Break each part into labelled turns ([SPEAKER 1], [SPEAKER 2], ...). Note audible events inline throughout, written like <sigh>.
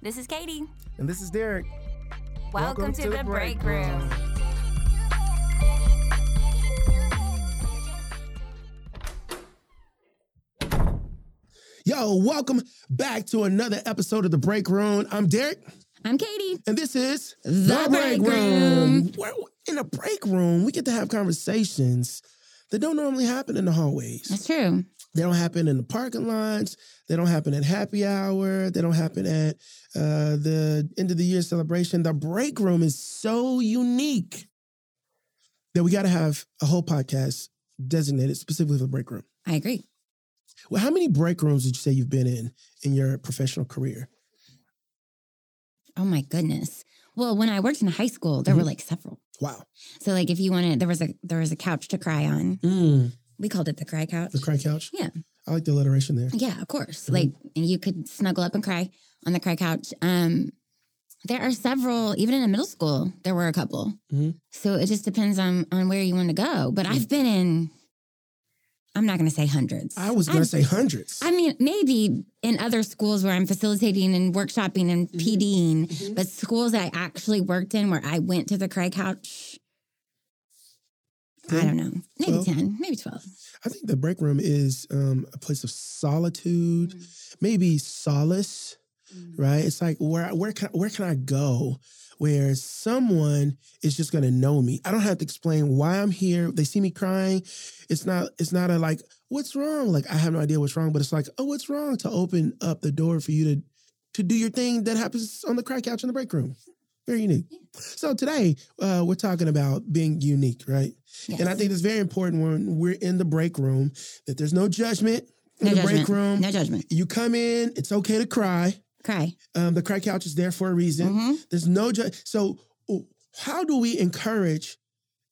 [SPEAKER 1] This is Katie.
[SPEAKER 2] And this is Derrick.
[SPEAKER 1] Welcome, to, the, break room.
[SPEAKER 2] Yo, welcome back to another episode of the Break Room. I'm Derrick,
[SPEAKER 1] I'm Katie.
[SPEAKER 2] and this is
[SPEAKER 1] The Break Room.
[SPEAKER 2] Where in the break room, we get to have conversations that don't normally happen in the hallways.
[SPEAKER 1] That's true.
[SPEAKER 2] They don't happen in the parking lots. They don't happen at happy hour. They don't happen at uh, the end of the year celebration. The break room is so unique that we got to have a whole podcast designated specifically for the break room.
[SPEAKER 1] I agree.
[SPEAKER 2] Well, how many break rooms did you say you've been in in your professional career?
[SPEAKER 1] Oh my goodness. Well, when I worked in high school, there were
[SPEAKER 2] Mhm.
[SPEAKER 1] like several.
[SPEAKER 2] Wow.
[SPEAKER 1] So like if you wanted there was a there was a couch to cry on.
[SPEAKER 2] Mm,
[SPEAKER 1] We called it the cry couch.
[SPEAKER 2] the cry couch.
[SPEAKER 1] Yeah.
[SPEAKER 2] I like the alliteration there.
[SPEAKER 1] Yeah, of course.
[SPEAKER 2] Mhm.
[SPEAKER 1] Like you could snuggle up and cry on the cry couch. Um there are several, even in a middle school, there were a couple.
[SPEAKER 2] Mhm.
[SPEAKER 1] So it just depends on on where you want to go. But
[SPEAKER 2] Mm.
[SPEAKER 1] I've been in I'm not gonna say hundreds.
[SPEAKER 2] I was going to say hundreds.
[SPEAKER 1] I mean, maybe in other schools where I'm facilitating and workshopping and
[SPEAKER 2] Mhm.
[SPEAKER 1] PDing,
[SPEAKER 2] Mhm.
[SPEAKER 1] but schools that I actually worked in where I went to the cry couch, I don't know, maybe
[SPEAKER 2] Twelve?
[SPEAKER 1] 10, maybe 12.
[SPEAKER 2] I think the break room is um, a place of solitude, maybe solace, right? It's like where where can where can I go where someone is just going to know me? I don't have to explain why I'm here. They see me crying. It's not it's not a like what's wrong? Like I have no idea what's wrong, but it's like oh what's wrong to open up the door for you to to do your thing that happens on the cry couch in the break room. Very unique. So today uh, we're talking about being unique, right?
[SPEAKER 1] Yes.
[SPEAKER 2] And I think it's very important when we're in the break room that there's no judgment in
[SPEAKER 1] no
[SPEAKER 2] the
[SPEAKER 1] judgment.
[SPEAKER 2] break room.
[SPEAKER 1] No judgment.
[SPEAKER 2] You come in, it's okay to cry.
[SPEAKER 1] Cry.
[SPEAKER 2] Um, the cry couch is there for a reason.
[SPEAKER 1] Mhm.
[SPEAKER 2] There's no ju- so how do we encourage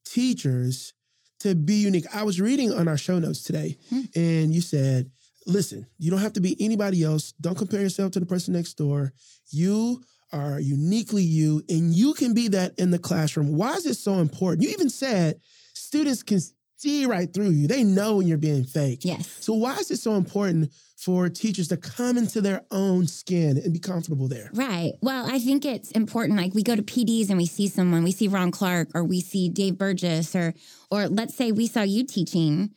[SPEAKER 2] teachers to be unique? I was reading on our show notes today,
[SPEAKER 1] Hmm.
[SPEAKER 2] and you said, "Listen, you don't have to be anybody else. Don't compare yourself to the person next door. You are uniquely you, and you can be that in the classroom." Why is it so important? You even said students can see right through you. They know when you're being fake.
[SPEAKER 1] Yes.
[SPEAKER 2] So why is it so important for teachers to come into their own skin and be comfortable there?
[SPEAKER 1] Right. Well, I think it's important. Like we go to PDs and we see someone, we see Ron Clark or we see Dave Burgess or or let's say we saw you teaching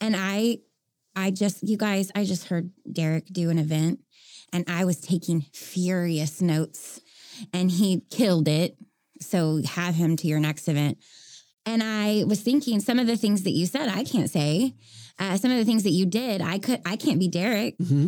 [SPEAKER 1] and I I just you guys, I just heard Derrick do an event and I was taking furious notes and he killed it. So have him to your next event. And I was thinking some of the things that you said I can't say. Uh, some of the things that you did, I could I can't be Derrick
[SPEAKER 2] Mm-hmm.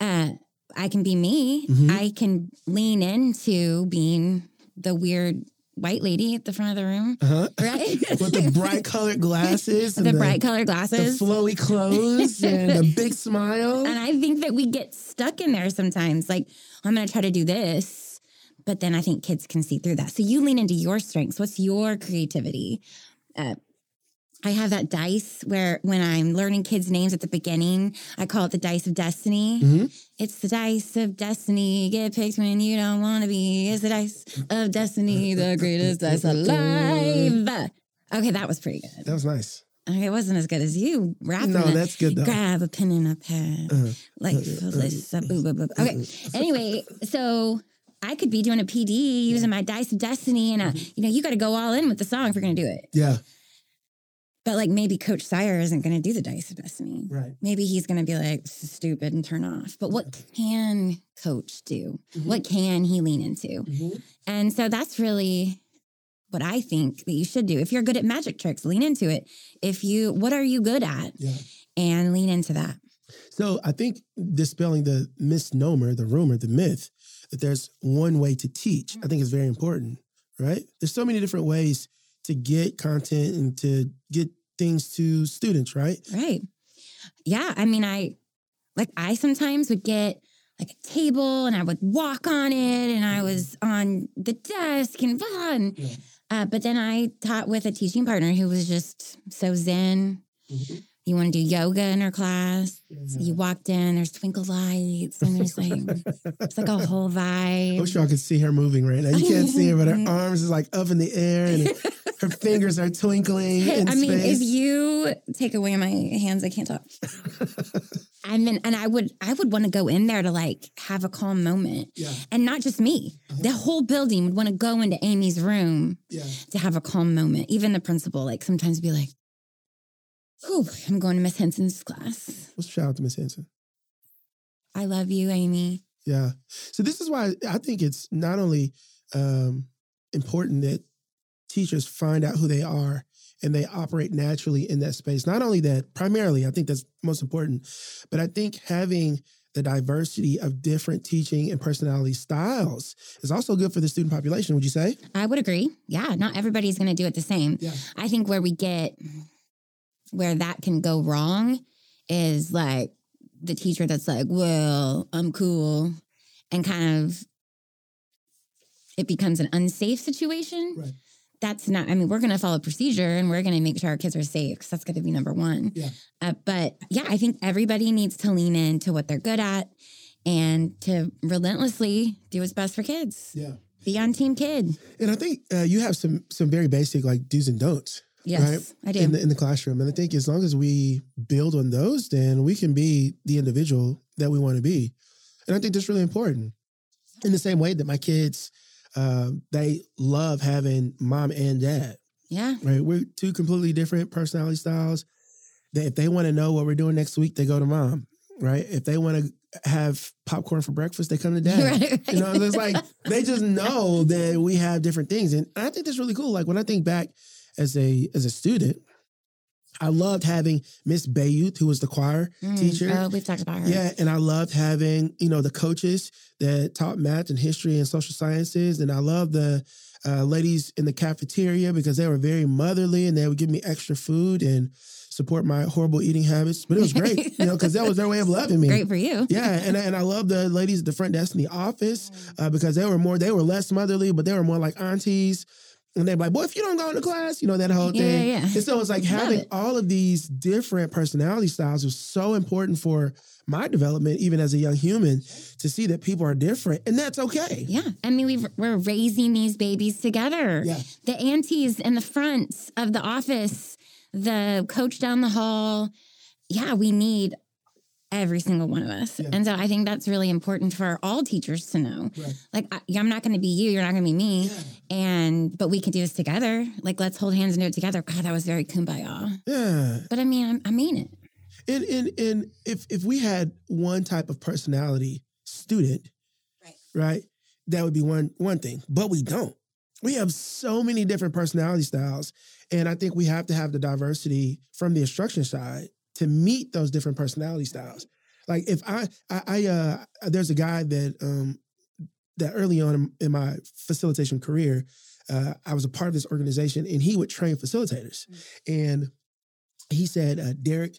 [SPEAKER 1] uh, I can be me.
[SPEAKER 2] Mhm.
[SPEAKER 1] I can lean into being the weird white lady at the front of the room,
[SPEAKER 2] Uh-huh. <laughs>
[SPEAKER 1] right? <laughs>
[SPEAKER 2] With the bright colored glasses,
[SPEAKER 1] the,
[SPEAKER 2] and
[SPEAKER 1] bright colored glasses, the
[SPEAKER 2] flowy clothes, and the big <laughs> smile.
[SPEAKER 1] and I think that we get stuck in there sometimes. Like, I'm going to try to do this, but then I think kids can see through that. So you lean into your strengths. What's your creativity? Uh, I have that dice where when I'm learning kids' names at the beginning, I call it the dice of destiny.
[SPEAKER 2] Mhm.
[SPEAKER 1] It's the dice of destiny. Get picked when you don't want to be. It's the dice of destiny, the <laughs> greatest dice alive. Okay, that was pretty good.
[SPEAKER 2] That was nice.
[SPEAKER 1] Okay, it wasn't as good as you rapping.
[SPEAKER 2] No, that's good though.
[SPEAKER 1] Grab a pen and a pad.
[SPEAKER 2] Uh,
[SPEAKER 1] Like,
[SPEAKER 2] uh, uh,
[SPEAKER 1] boo, boo, boo. okay. Anyway, so I could be doing a PD using my dice of destiny, and uh,
[SPEAKER 2] Mm-hmm.
[SPEAKER 1] you know, you got to go all in with the song if you're going to do it.
[SPEAKER 2] yeah,
[SPEAKER 1] But like, maybe Coach Sire isn't going to do the dice of destiny.
[SPEAKER 2] right.
[SPEAKER 1] Maybe he's going to be like stupid and turn off. But what can Coach do?
[SPEAKER 2] Mhm.
[SPEAKER 1] What can he lean into?
[SPEAKER 2] Mhm.
[SPEAKER 1] And so that's really what I think that you should do. If you're good at magic tricks, lean into it. If you, what are you good at?
[SPEAKER 2] Yeah.
[SPEAKER 1] And lean into that.
[SPEAKER 2] So I think dispelling the misnomer, the rumor, the myth that there's one way to teach, I think is very important, right? There's so many different ways to get content and to get things to students, right?
[SPEAKER 1] Right. Yeah. I mean, I like I sometimes would get like a table and I would walk on it and I was on the desk and fun.
[SPEAKER 2] Yeah.
[SPEAKER 1] Uh, but then I taught with a teaching partner who was just so zen.
[SPEAKER 2] Mm-hmm.
[SPEAKER 1] You want to do yoga in her class. So you walked in, there's twinkle lights, and there's like <laughs> it's like a whole vibe.
[SPEAKER 2] I wish y'all could see her moving right now. You <laughs> can't see her, but her arms is like up in the air and <laughs> her fingers are twinkling
[SPEAKER 1] I mean, if you take away my hands, I can't talk. I mean, and I would I would want to go in there to like have a calm moment.
[SPEAKER 2] Yeah.
[SPEAKER 1] And not just me.
[SPEAKER 2] Uh-huh.
[SPEAKER 1] The whole building would want to go into Amy's room
[SPEAKER 2] Yeah.
[SPEAKER 1] to have a calm moment. Even the principal, like sometimes be like, Oh, I'm going to Miss Henson's class.
[SPEAKER 2] Let's shout out to Miss Henson.
[SPEAKER 1] I love you, Amy.
[SPEAKER 2] Yeah. So this is why I think it's not only um, important that teachers find out who they are and they operate naturally in that space. Not only that, primarily, I think that's most important, but I think having the diversity of different teaching and personality styles is also good for the student population, would you say?
[SPEAKER 1] I would agree. Yeah, not everybody's going to do it the same.
[SPEAKER 2] Yeah.
[SPEAKER 1] I think where we get where that can go wrong is like the teacher that's like, well, I'm cool, and kind of it becomes an unsafe situation.
[SPEAKER 2] Right.
[SPEAKER 1] That's not, I mean, we're going to follow procedure and we're going to make sure our kids are safe because that's going to be number one.
[SPEAKER 2] Yeah.
[SPEAKER 1] Uh, but yeah, I think everybody needs to lean into what they're good at and to relentlessly do what's best for kids.
[SPEAKER 2] Yeah.
[SPEAKER 1] Be on team kid.
[SPEAKER 2] And I think uh, you have some some very basic like do's and don'ts.
[SPEAKER 1] Yes, I do.
[SPEAKER 2] in the in the classroom. And I think as long as we build on those, then we can be the individual that we want to be. And I think that's really important. In the same way that my kids, uh, they love having mom and dad.
[SPEAKER 1] yeah.
[SPEAKER 2] Right, we're two completely different personality styles. That if they want to know what we're doing next week, they go to mom. Right, if they want to have popcorn for breakfast, they come to <laughs> dad.
[SPEAKER 1] right, right.
[SPEAKER 2] You know, it's like they just know that we have different things, and I think that's really cool. Like when I think back as a as a student, I loved having Miss Bayouth, who was the choir
[SPEAKER 1] Mm,
[SPEAKER 2] teacher.
[SPEAKER 1] Oh, we've talked about her.
[SPEAKER 2] Yeah, and I loved having you know the coaches that taught math and history and social sciences, and I loved the uh, ladies in the cafeteria because they were very motherly and they would give me extra food and support my horrible eating habits. But it was great, you know, because that was their way of loving me. <laughs>
[SPEAKER 1] Great for you.
[SPEAKER 2] Yeah, and I- and I love the ladies at the front desk in the office uh, because they were more they were less motherly, but they were more like aunties. And they're like, boy, if you don't go into class, you know, that whole
[SPEAKER 1] Yeah,
[SPEAKER 2] thing.
[SPEAKER 1] yeah, yeah.
[SPEAKER 2] And so it's like having
[SPEAKER 1] it.
[SPEAKER 2] all of these different personality styles was so important for my development, even as a young human, to see that people are different. And that's okay.
[SPEAKER 1] Yeah. I mean, we've, we're raising these babies together.
[SPEAKER 2] Yeah.
[SPEAKER 1] The aunties in the front of the office, the coach down the hall. Yeah, we need every single one of us.
[SPEAKER 2] Yeah.
[SPEAKER 1] And so I think that's really important for all teachers to know.
[SPEAKER 2] Right.
[SPEAKER 1] Like, I, I'm not going to be you, you're not going to be me. And, but we can do this together. Like, let's hold hands and do it together. God, that was very kumbaya.
[SPEAKER 2] Yeah.
[SPEAKER 1] But I mean, I, I mean it.
[SPEAKER 2] And and and if if we had one type of personality student,
[SPEAKER 1] Right.
[SPEAKER 2] right, that would be one one thing. But we don't. We have so many different personality styles, and I think we have to have the diversity from the instruction side to meet those different personality styles. Like if I I, I uh there's a guy that um that early on in, my facilitation career, uh, I was a part of this organization, and he would train facilitators, and he said, uh, Derrick,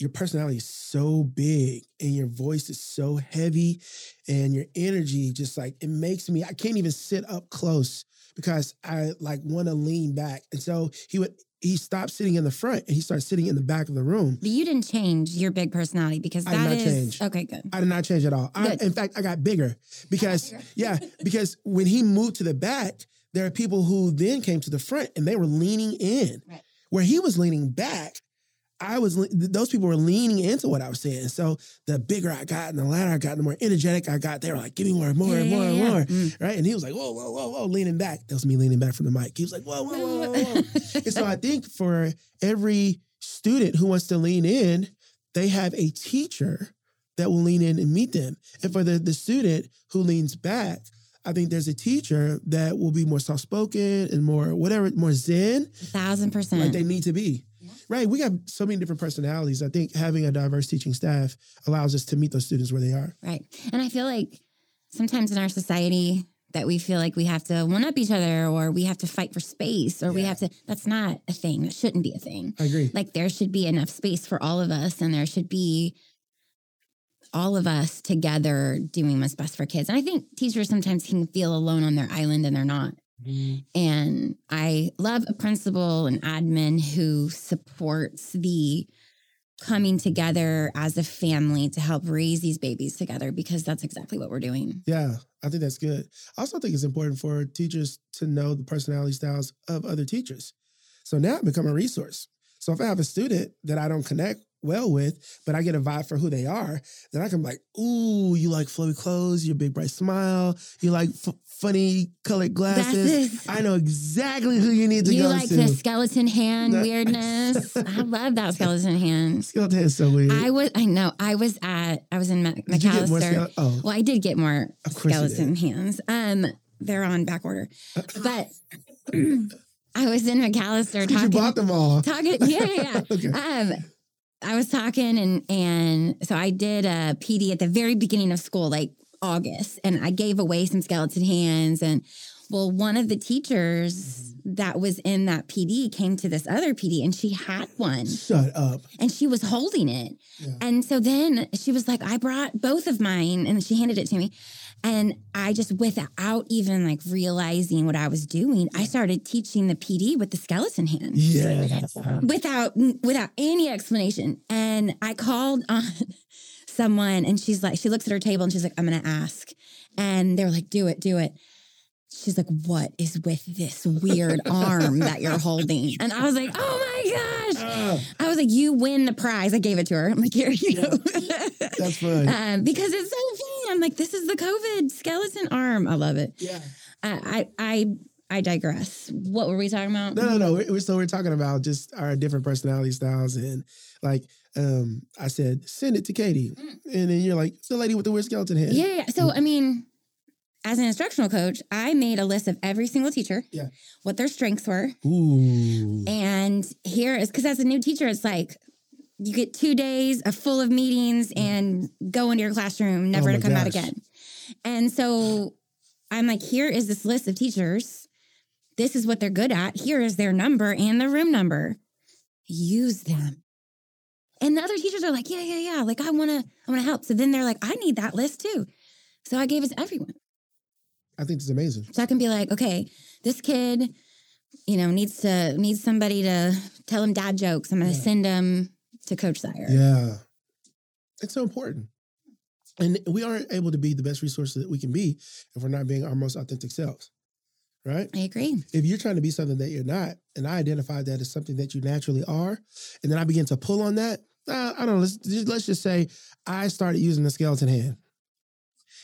[SPEAKER 2] your personality is so big and your voice is so heavy and your energy just like it makes me I can't even sit up close because I like want to lean back. And so he would he stopped sitting in the front and he started sitting in the back of the room.
[SPEAKER 1] But you didn't change your big personality because
[SPEAKER 2] I did not
[SPEAKER 1] is
[SPEAKER 2] change.
[SPEAKER 1] okay. Good.
[SPEAKER 2] I did not change at all. I, in fact, I got bigger because
[SPEAKER 1] bigger.
[SPEAKER 2] yeah, because when he moved to the back, there are people who then came to the front and they were leaning in.
[SPEAKER 1] Right.
[SPEAKER 2] Where he was leaning back, I was those people were leaning into what I was saying. So the bigger I got and the louder I got, the more energetic I got. They were like, "Give me more, more,
[SPEAKER 1] Yeah,
[SPEAKER 2] and more,
[SPEAKER 1] yeah,
[SPEAKER 2] and more."
[SPEAKER 1] Mm.
[SPEAKER 2] Right? And he was like, "Whoa, whoa, whoa, whoa!" Leaning back. That was me leaning back from the mic. He was like, "Whoa, whoa, whoa, whoa, whoa!" and so I think for every student who wants to lean in, they have a teacher that will lean in and meet them. And for the, the student who leans back, I think there's a teacher that will be more soft spoken and more whatever, more zen,
[SPEAKER 1] A thousand percent.
[SPEAKER 2] like they need to be. Right. We have so many different personalities. I think having a diverse teaching staff allows us to meet those students where they are.
[SPEAKER 1] Right. And I feel like sometimes in our society that we feel like we have to one up each other or we have to fight for space or we have to that's not a thing. That shouldn't be a thing.
[SPEAKER 2] I agree.
[SPEAKER 1] Like there should be enough space for all of us and there should be all of us together doing what's best for kids. And I think teachers sometimes can feel alone on their island and they're not. And I love a principal and admin who supports the coming together as a family to help raise these babies together because that's exactly what we're doing.
[SPEAKER 2] Yeah, I think that's good. I also think it's important for teachers to know the personality styles of other teachers. So now I become a resource. So if I have a student that I don't connect well with, but I get a vibe for who they are, then I can be like, ooh, you like flowy clothes, your big bright smile, you like f- funny colored glasses. I know exactly who you need to
[SPEAKER 1] You
[SPEAKER 2] go
[SPEAKER 1] like
[SPEAKER 2] to.
[SPEAKER 1] the skeleton hand
[SPEAKER 2] No. <laughs>
[SPEAKER 1] weirdness. I love that <laughs> skeleton hand.
[SPEAKER 2] Skeleton is so weird.
[SPEAKER 1] I was, I know, I was at, I was in Mac-
[SPEAKER 2] Did you get more
[SPEAKER 1] McAllister.
[SPEAKER 2] oh,
[SPEAKER 1] Well, I did get more
[SPEAKER 2] Of course you did.
[SPEAKER 1] skeleton hands. Um, they're on back order, but <clears throat> I was in McAllister <laughs>
[SPEAKER 2] because you bought them all.
[SPEAKER 1] talking yeah yeah,
[SPEAKER 2] Okay.
[SPEAKER 1] um i was talking and and so i did a pd at the very beginning of school like august and i gave away some skeleton hands and well one of the teachers mm-hmm. that was in that pd came to this other pd and she had one
[SPEAKER 2] Shut up.
[SPEAKER 1] and she was holding it
[SPEAKER 2] Yeah.
[SPEAKER 1] and so then she was like i brought both of mine and she handed it to me and i just without even like realizing what i was doing i started teaching the pd with the skeleton hand
[SPEAKER 2] Yeah.
[SPEAKER 1] without without any explanation. And I called on <laughs> someone and she's like, she looks at her table and she's like, I'm gonna ask. And they're like, do it, do it. She's like, what is with this weird <laughs> arm that you're holding? And I was like, oh my gosh.
[SPEAKER 2] Ah,
[SPEAKER 1] I was like, you win the prize. I gave it to her. I'm like, here you go. <laughs>
[SPEAKER 2] that's fun.
[SPEAKER 1] um, because it's so fun. I'm like, this is the COVID skeleton arm. I love it.
[SPEAKER 2] yeah.
[SPEAKER 1] I I I, I digress. What were we talking about?
[SPEAKER 2] No, no, no. We're, so we're talking about just our different personality styles, and like um, I said, send it to Katie, and then you're like the lady with the weird skeleton head.
[SPEAKER 1] Mm. Yeah, yeah. So I mean, as an instructional coach, I made a list of every single teacher,
[SPEAKER 2] Yeah.
[SPEAKER 1] what their strengths were,
[SPEAKER 2] Ooh.
[SPEAKER 1] and here is because as a new teacher, it's like you get two days of full of meetings and go into your classroom, oh never
[SPEAKER 2] Oh
[SPEAKER 1] to come out again. And so I'm like, here is this list of teachers. This is what they're good at. Here is their number and the room number. Use them. And the other teachers are like, yeah, yeah, yeah. Like I wanna, I wanna help. So then they're like, I need that list too. So I gave it to everyone.
[SPEAKER 2] I think it's amazing.
[SPEAKER 1] So I can be like, okay, this kid, you know, needs to needs somebody to tell him dad jokes. I'm gonna
[SPEAKER 2] Yeah.
[SPEAKER 1] send him to Coach Sire.
[SPEAKER 2] Yeah, it's so important, and we aren't able to be the best resources that we can be if we're not being our most authentic selves. Right?
[SPEAKER 1] I agree.
[SPEAKER 2] If you're trying to be something that you're not, and I identify that as something that you naturally are, and then I begin to pull on that, uh, I don't know. Let's just, let's just say I started using the skeleton hand.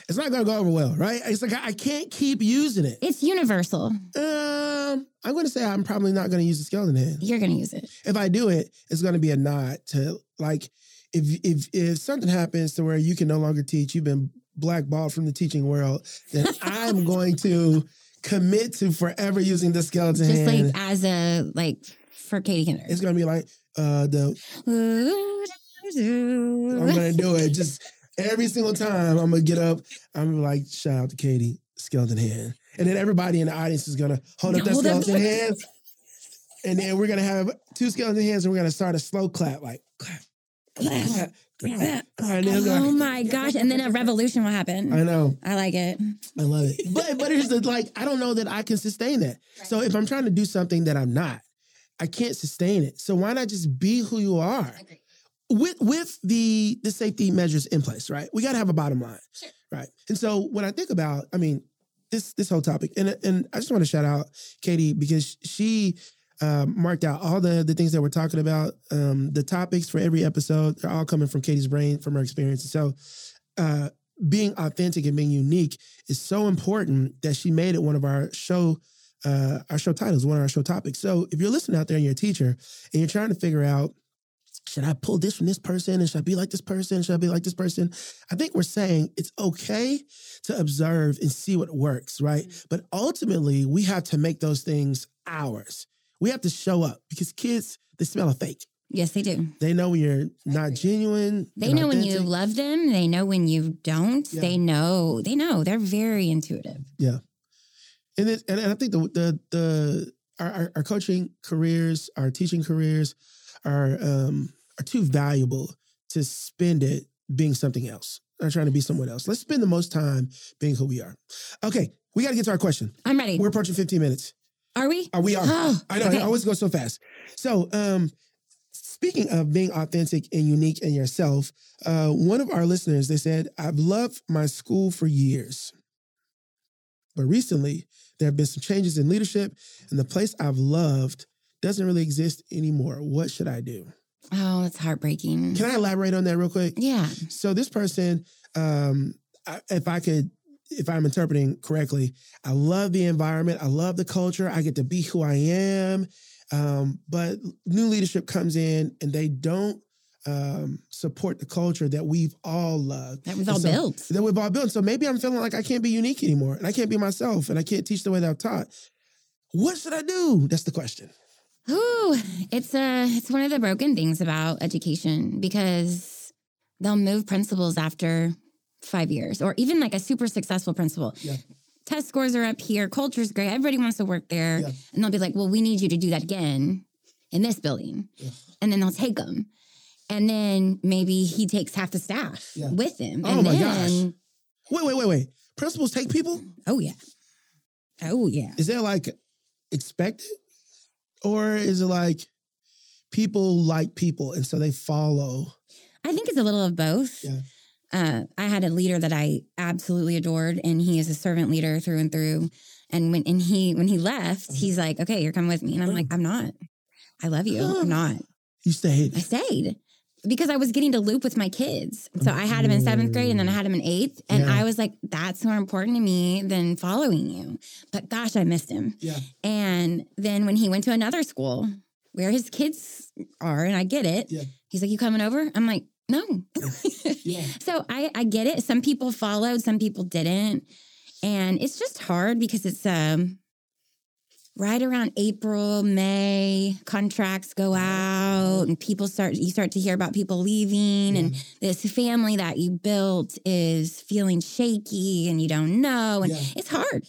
[SPEAKER 2] It's not going to go over well, right? It's like I can't keep using it.
[SPEAKER 1] It's universal.
[SPEAKER 2] Um, I'm going to say I'm probably not going to use the skeleton hand.
[SPEAKER 1] You're gonna use it.
[SPEAKER 2] If I do it, it's going to be a nod to like if if if something happens to where you can no longer teach, you've been blackballed from the teaching world, then <laughs> I'm going to commit to forever using the skeleton hand.
[SPEAKER 1] Just
[SPEAKER 2] hand.
[SPEAKER 1] like as a like for Katie Kinder.
[SPEAKER 2] it's going to be like uh the I'm going to do it just every single time. I'm to get up. I'm gonna be like shout out to Katie skeleton hand, and then everybody in the audience is to hold up that
[SPEAKER 1] Hold up.
[SPEAKER 2] skeleton hand. And then we're gonna have two skeleton hands, and we're gonna start a slow clap, like clap, clap, clap, clap. And
[SPEAKER 1] Oh my gosh. And then a revolution will happen.
[SPEAKER 2] I know,
[SPEAKER 1] I like it.
[SPEAKER 2] I love it. But but here's the like, I don't know that I can sustain that. So if I'm trying to do something that I'm not, I can't sustain it. So why not just be who you are? With with the the safety measures in place, right? We gotta have a bottom line.
[SPEAKER 1] Sure.
[SPEAKER 2] Right. And so when I think about, I mean, this this whole topic, and and I just want to shout out Katie because she um, marked out all the the things that we're talking about. Um, the topics for every episode, they're all coming from Katie's brain, from her experience. And so uh, being authentic and being unique is so important that she made it one of our show uh, our show titles, one of our show topics. So if you're listening out there and you're a teacher and you're trying to figure out, should I pull this from this person and should I be like this person? Should I be like this person? I think we're saying it's okay to observe and see what works, right? But ultimately, we have to make those things ours. We have to show up because kids, they smell a fake.
[SPEAKER 1] Yes, they do.
[SPEAKER 2] They know when you're not genuine.
[SPEAKER 1] They know when you love them. They know when you don't.
[SPEAKER 2] Yeah.
[SPEAKER 1] They know. They know. They're very intuitive.
[SPEAKER 2] Yeah, and it, and, I think the the the our, our, our coaching careers, our teaching careers, are um are too valuable to spend it being something else or trying to be someone else. Let's spend the most time being who we are. Okay, we got to get to our question.
[SPEAKER 1] I'm ready.
[SPEAKER 2] We're approaching 15 minutes.
[SPEAKER 1] Are we?
[SPEAKER 2] Are we are?
[SPEAKER 1] Oh,
[SPEAKER 2] I know.
[SPEAKER 1] okay.
[SPEAKER 2] I always go so fast. So, um, speaking of being authentic and unique in yourself, uh, one of our listeners they said, "I've loved my school for years, but recently there have been some changes in leadership, and the place I've loved doesn't really exist anymore. What should I do?"
[SPEAKER 1] Oh, that's heartbreaking.
[SPEAKER 2] Can I elaborate on that real quick?
[SPEAKER 1] yeah.
[SPEAKER 2] So this person, um, I, if I could, if I'm interpreting correctly, I love the environment. I love the culture. I get to be who I am. Um, but new leadership comes in and they don't um, support the culture that we've all loved.
[SPEAKER 1] That was
[SPEAKER 2] And
[SPEAKER 1] all
[SPEAKER 2] so-
[SPEAKER 1] built.
[SPEAKER 2] That we've all built. So maybe I'm feeling like I can't be unique anymore and I can't be myself and I can't teach the way that I've taught. What should I do? That's the question.
[SPEAKER 1] Ooh, it's a it's one of the broken things about education because they'll move principals after five years, or even like a super successful principal.
[SPEAKER 2] Yeah.
[SPEAKER 1] Test scores are up here, culture's great, everybody wants to work there,
[SPEAKER 2] Yeah.
[SPEAKER 1] and they'll be like, "Well, we need you to do that again in this building,"
[SPEAKER 2] Yeah.
[SPEAKER 1] and then they'll take them, and then maybe he takes half the staff with him,
[SPEAKER 2] Oh
[SPEAKER 1] and
[SPEAKER 2] my
[SPEAKER 1] then
[SPEAKER 2] gosh. Wait, wait, wait, wait. Principals take people?
[SPEAKER 1] oh yeah, oh yeah.
[SPEAKER 2] Is that like expected? Or is it like people like people and so they follow?
[SPEAKER 1] I think it's a little of both.
[SPEAKER 2] Yeah.
[SPEAKER 1] Uh, I had a leader that I absolutely adored, and he is a servant leader through and through. And when and he when he left,
[SPEAKER 2] Uh-huh.
[SPEAKER 1] he's like, "Okay, you're coming with me," and I'm like, "I'm not. I love you. I'm <gasps> not.
[SPEAKER 2] You stayed.
[SPEAKER 1] I stayed." Because I was getting to loop with my kids. So I had him in seventh grade and then I had him in eighth. And
[SPEAKER 2] Yeah.
[SPEAKER 1] I was like, that's more important to me than following you. But gosh, I missed him.
[SPEAKER 2] Yeah.
[SPEAKER 1] And then when he went to another school where his kids are, and I get it,
[SPEAKER 2] Yeah.
[SPEAKER 1] he's like, You coming over? I'm like, No. <laughs>
[SPEAKER 2] Yeah. <laughs>
[SPEAKER 1] so I, I get it. Some people followed, some people didn't. And it's just hard because it's um right around April, May, contracts go out and people start you start to hear about people leaving and this family that you built is feeling shaky and you don't know. And
[SPEAKER 2] Yeah.
[SPEAKER 1] it's hard.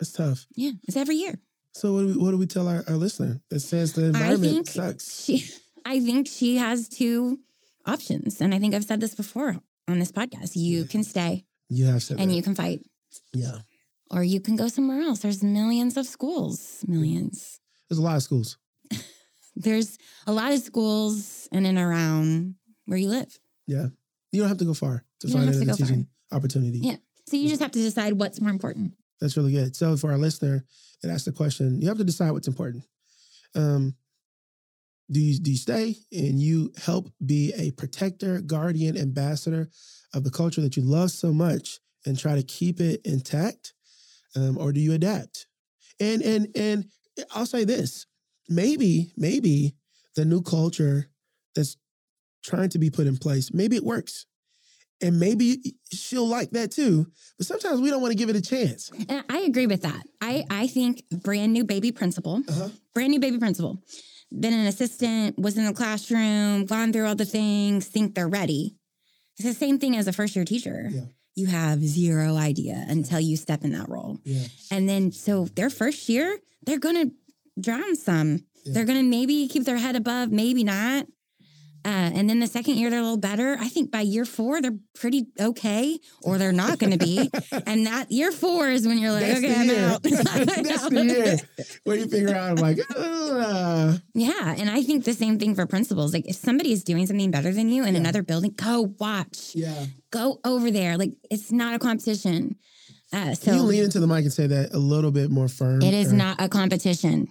[SPEAKER 2] It's tough.
[SPEAKER 1] Yeah. It's every year.
[SPEAKER 2] So what do we, what do we tell our, our listener that says the environment
[SPEAKER 1] think
[SPEAKER 2] sucks?
[SPEAKER 1] she I think she has two options. And I think I've said this before on this podcast. You
[SPEAKER 2] Yeah.
[SPEAKER 1] can stay
[SPEAKER 2] You have said
[SPEAKER 1] and
[SPEAKER 2] that.
[SPEAKER 1] you can fight.
[SPEAKER 2] yeah.
[SPEAKER 1] Or you can go somewhere else. There's millions of schools. Millions.
[SPEAKER 2] There's a lot of schools. <laughs>
[SPEAKER 1] There's a lot of schools in and around where you live.
[SPEAKER 2] Yeah. You don't have to go far to
[SPEAKER 1] You
[SPEAKER 2] find
[SPEAKER 1] have to
[SPEAKER 2] another
[SPEAKER 1] go far.
[SPEAKER 2] opportunity.
[SPEAKER 1] Yeah. So you just have to decide what's more important.
[SPEAKER 2] That's really good. So for our listener that asked the question, you have to decide what's important. Um, do you do you stay and you help be a protector, guardian, ambassador of the culture that you love so much and try to keep it intact, um, or do you adapt? And and and I'll say this: maybe maybe the new culture that's trying to be put in place, maybe it works, and maybe she'll like that too. But sometimes we don't want to give it a chance.
[SPEAKER 1] And I agree with that. I, I think brand new baby principal,
[SPEAKER 2] Uh-huh.
[SPEAKER 1] brand new baby principal, been an assistant, was in the classroom, gone through all the things, think they're ready. It's the same thing as a first year teacher.
[SPEAKER 2] Yeah.
[SPEAKER 1] You have zero idea until you step in that role.
[SPEAKER 2] Yeah.
[SPEAKER 1] And then, so their first year, they're going to drown some.
[SPEAKER 2] Yeah.
[SPEAKER 1] They're going to maybe keep their head above, maybe not. Uh, and then the second year, they're a little better. I think by year four, they're pretty okay, or they're not going to be. <laughs> and that year four is when you're like,
[SPEAKER 2] That's
[SPEAKER 1] okay, I'm out.
[SPEAKER 2] That's the year <laughs> where you figure out, I'm like, uh,
[SPEAKER 1] Yeah. And I think the same thing for principals. Like, if somebody is doing something better than you in
[SPEAKER 2] Yeah.
[SPEAKER 1] another building, go watch,
[SPEAKER 2] yeah.
[SPEAKER 1] go over there. Like, it's not a competition. Uh, so
[SPEAKER 2] Can you lean into the mic and say that a little bit more firm?
[SPEAKER 1] It is
[SPEAKER 2] or-
[SPEAKER 1] not a competition.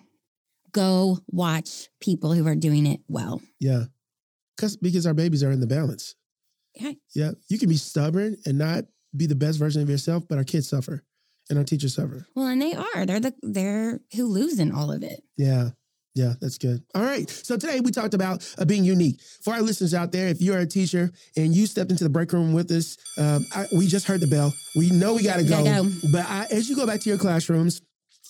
[SPEAKER 1] Go watch people who are doing it well.
[SPEAKER 2] Yeah. Cause, because our babies are in the balance.
[SPEAKER 1] Yeah.
[SPEAKER 2] Yeah. You can be stubborn and not be the best version of yourself, but our kids suffer and our teachers suffer.
[SPEAKER 1] Well, and they are. They're the they're who lose in all of it.
[SPEAKER 2] Yeah. Yeah, that's good. All right. So today we talked about uh, being unique. For our listeners out there, if you're a teacher and you stepped into the break room with us, um, I, we just heard the bell. We know we got to go.
[SPEAKER 1] Gotta go.
[SPEAKER 2] But I, as you go back to your classrooms,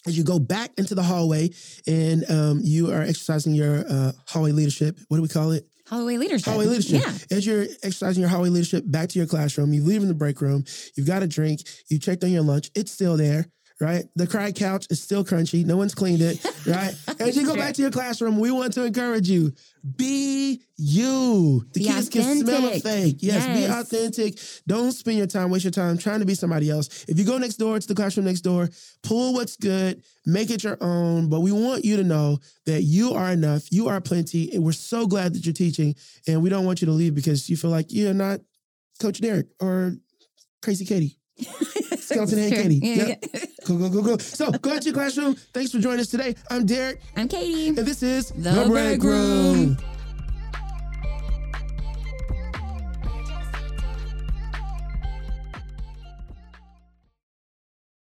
[SPEAKER 2] as you go back into the hallway and um, you are exercising your uh, hallway leadership, what do we call it?
[SPEAKER 1] Hallway leadership.
[SPEAKER 2] Hallway leadership.
[SPEAKER 1] Yeah.
[SPEAKER 2] As you're exercising your hallway leadership back to your classroom, you leave in the break room, you've got a drink, you checked on your lunch, it's still there, right? The cry couch is still crunchy, no one's cleaned it, <laughs> right? As you go back to your classroom, we want to encourage you be you. The
[SPEAKER 1] Be
[SPEAKER 2] kids can smell a
[SPEAKER 1] authentic.
[SPEAKER 2] fake. Yes, be authentic. Don't spend your time, waste your time trying to be somebody else. If you go next door to the classroom next door, pull what's good, make it your own. But we want you to know that you are enough, you are plenty, and we're so glad that you're teaching. And we don't want you to leave because you feel like you're not Coach Derrick or Crazy Katie. <laughs> Skeleton Head
[SPEAKER 1] Sure.
[SPEAKER 2] Katie.
[SPEAKER 1] Yeah,
[SPEAKER 2] Yep.
[SPEAKER 1] yeah. <laughs>
[SPEAKER 2] Cool, cool, cool, cool. So go out to your classroom. Thanks for joining us today. I'm Derrick.
[SPEAKER 1] I'm Katie.
[SPEAKER 2] And this is
[SPEAKER 1] The Break Room.